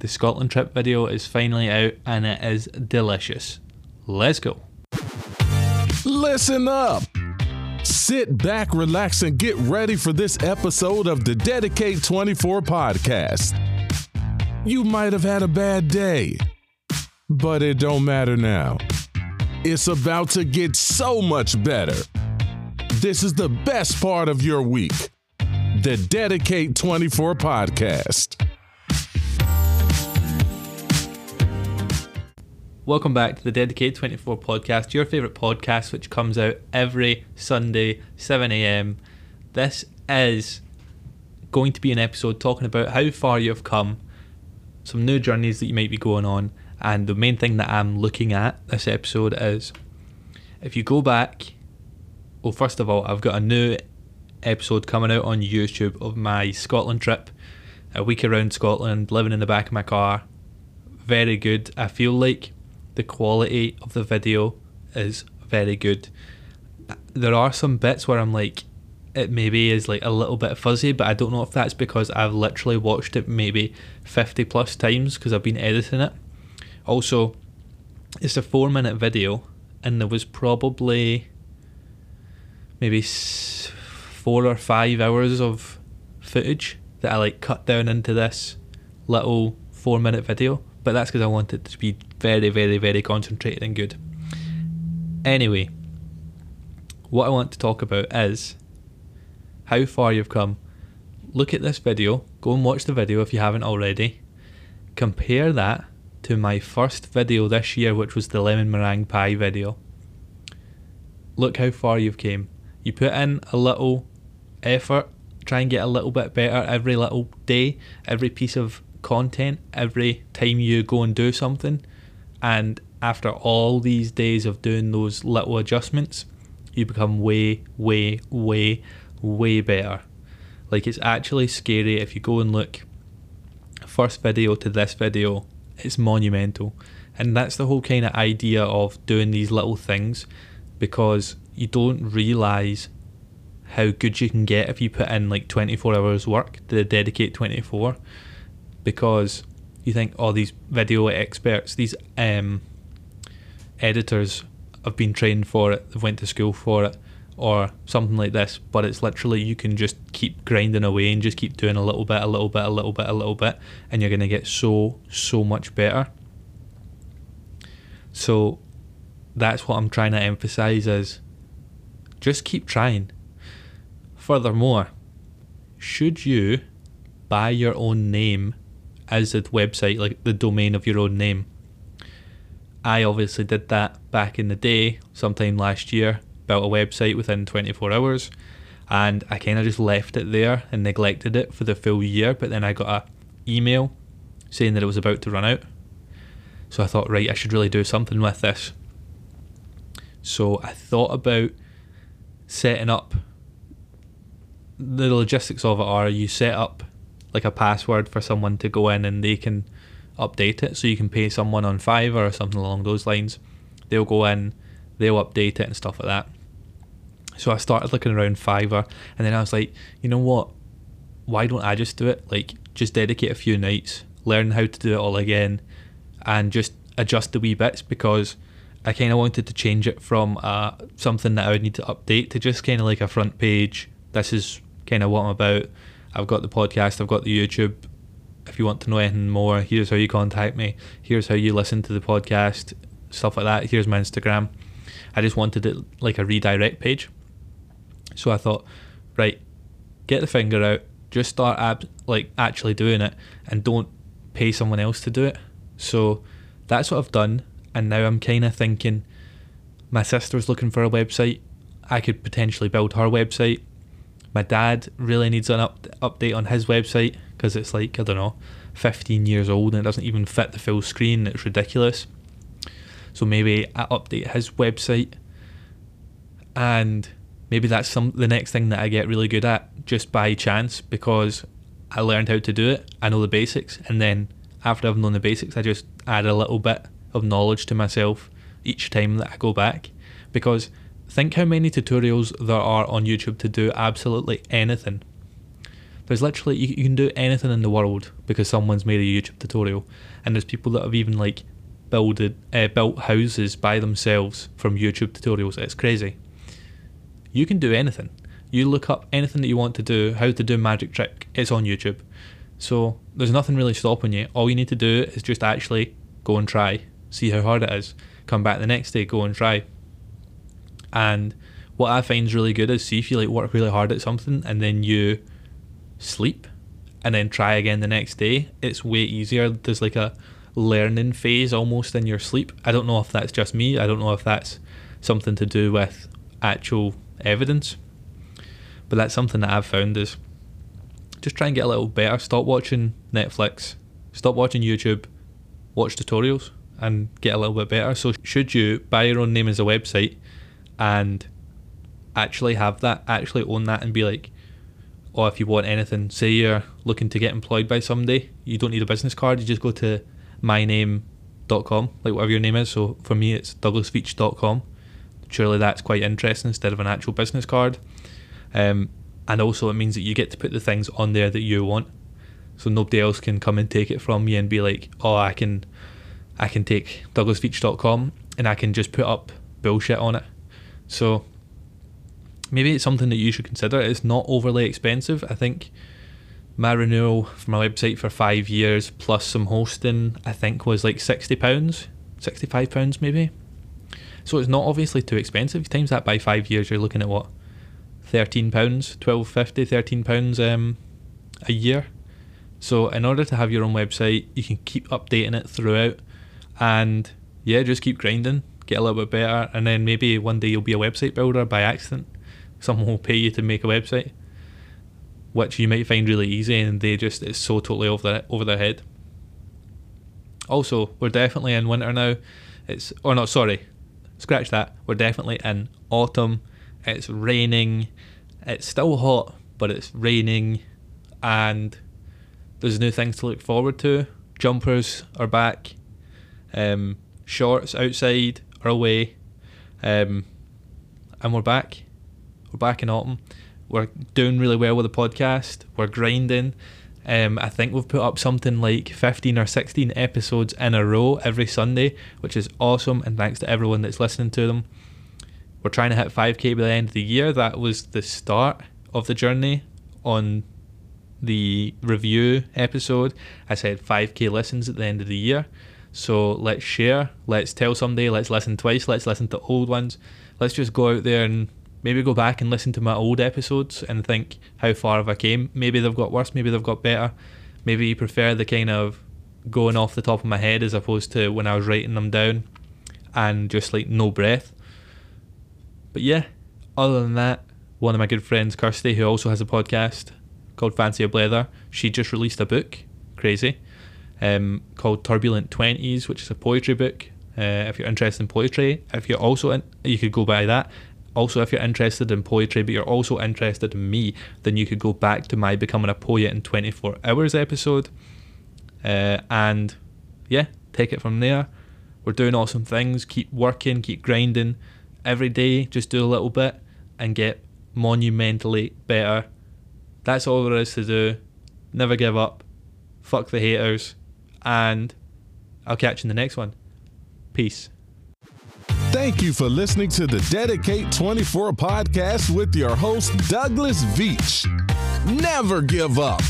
The Scotland trip video is finally out and it is delicious. Let's go. Listen up. Sit back, relax, and get ready for this episode of the Dedicate 24 podcast. You might have had a bad day, but it don't matter now. It's about to get so much better. This is the best part of your week. The Dedicate 24 podcast. Welcome back to the Dedicated 24 podcast, your favourite podcast, which comes out every Sunday, 7am. This is going to be an episode talking about how far you've come, some new journeys that you might be going on, and the main thing that I'm looking at this episode is if you go back, well, first of all, I've got a new episode coming out on YouTube of my Scotland trip, a week around Scotland, living in the back of my car. Very good. I feel like the quality of the video is very good. There are some bits where I'm like, it maybe is like a little bit fuzzy, but I don't know if that's because I've literally watched it maybe 50 plus times because I've been editing it. Also, it's a four minute video, and there was probably maybe four or five hours of footage that I like cut down into this little four minute video. But that's because I want it to be very, very, very concentrated and good. Anyway, what I want to talk about is how far you've come. Look at this video, go and watch the video if you haven't already. Compare that to my first video this year, which was the lemon meringue pie video. Look how far you've came. You put in a little effort, try and get a little bit better every little day, every piece of content, every time you go and do something. And after all these days of doing those little adjustments, you become way, way, way, way better. Like it's actually scary if you go and look first video to this video, it's monumental. And that's the whole kind of idea of doing these little things because you don't realize how good you can get if you put in like 24 hours work to dedicate 24 because you think oh these video experts these um, editors have been trained for it they've went to school for it or something like this but it's literally you can just keep grinding away and just keep doing a little bit a little bit a little bit a little bit and you're going to get so so much better. So that's what I'm trying to emphasize is just keep trying. Furthermore should you buy your own name as a website like the domain of your own name I obviously did that back in the day sometime last year built a website within 24 hours and I kind of just left it there and neglected it for the full year. But then I got a email saying that it was about to run out. So I thought, right, I should really do something with this. So I thought about setting up. The logistics of it are you set up like a password for someone to go in and they can update it. So you can pay someone on Fiverr or something along those lines. They'll go in, they'll update it and stuff like that. So I started looking around Fiverr, and then I was like, you know what? Why don't I just do it? Like, just dedicate a few nights, learn how to do it all again, and just adjust the wee bits because I kind of wanted to change it from uh, something that I would need to update to just kind of like a front page. This is kind of what I'm about. I've got the podcast, I've got the YouTube. If you want to know anything more, here's how you contact me. Here's how you listen to the podcast, stuff like that. Here's my Instagram. I just wanted it like a redirect page. So I thought, right, get the finger out, just start ab- like actually doing it, and don't pay someone else to do it. So that's what I've done, and now I'm kind of thinking, my sister's looking for a website. I could potentially build her website. My dad really needs an up- update on his website because it's like I don't know, 15 years old and it doesn't even fit the full screen. It's ridiculous. So maybe I update his website and maybe that's some the next thing that I get really good at just by chance because I learned how to do it. I know the basics, and then after I've known the basics, I just add a little bit of knowledge to myself each time that I go back. Because think how many tutorials there are on YouTube to do absolutely anything. There's literally you, you can do anything in the world because someone's made a YouTube tutorial, and there's people that have even like builded uh, built houses by themselves from YouTube tutorials. It's crazy. You can do anything. You look up anything that you want to do, how to do magic trick. It's on YouTube. So there's nothing really stopping you. All you need to do is just actually go and try, see how hard it is. Come back the next day, go and try. And what I find is really good is see if you like work really hard at something and then you sleep and then try again the next day. It's way easier. There's like a learning phase almost in your sleep. I don't know if that's just me. I don't know if that's something to do with actual evidence. But that's something that I've found is just try and get a little better. Stop watching Netflix. Stop watching YouTube. Watch tutorials and get a little bit better. So should you buy your own name as a website and actually have that, actually own that and be like, or if you want anything, say you're looking to get employed by somebody, you don't need a business card, you just go to myname.com, like whatever your name is. So for me, it's douglasveach.com. Surely that's quite interesting instead of an actual business card. Um, and also, it means that you get to put the things on there that you want. So nobody else can come and take it from you and be like, oh, I can, I can take douglasveach.com and I can just put up bullshit on it. So maybe it's something that you should consider. It's not overly expensive. I think my renewal for my website for five years plus some hosting, I think was like sixty pounds, sixty five pounds maybe. So it's not obviously too expensive. Times that by five years, you're looking at what, thirteen pounds, twelve fifty, thirteen pounds um, a year. So in order to have your own website, you can keep updating it throughout, and yeah, just keep grinding, get a little bit better, and then maybe one day you'll be a website builder by accident. Someone will pay you to make a website which you might find really easy, and they just it's so totally over their over their head. Also, we're definitely in winter now. It's or not sorry, scratch that. We're definitely in autumn. It's raining. It's still hot, but it's raining, and there's new things to look forward to. Jumpers are back. Um, shorts outside are away. Um, and we're back. We're back in autumn. We're doing really well with the podcast. We're grinding. Um, I think we've put up something like 15 or 16 episodes in a row every Sunday, which is awesome. And thanks to everyone that's listening to them. We're trying to hit 5k by the end of the year. That was the start of the journey on the review episode. I said 5k listens at the end of the year. So let's share. Let's tell somebody. Let's listen twice. Let's listen to old ones. Let's just go out there and maybe go back and listen to my old episodes and think how far have I came. Maybe they've got worse, maybe they've got better. Maybe you prefer the kind of going off the top of my head as opposed to when I was writing them down and just like no breath. But yeah, other than that, one of my good friends, Kirsty, who also has a podcast called Fancy a Blether, she just released a book, crazy, um, called Turbulent Twenties, which is a poetry book. Uh, if you're interested in poetry, if you're also in, you could go buy that also, if you're interested in poetry, but you're also interested in me, then you could go back to my Becoming a Poet in 24 Hours episode. Uh, and yeah, take it from there. We're doing awesome things. Keep working, keep grinding. Every day, just do a little bit and get monumentally better. That's all there is to do. Never give up. Fuck the haters. And I'll catch you in the next one. Peace. Thank you for listening to the Dedicate 24 podcast with your host, Douglas Veach. Never give up.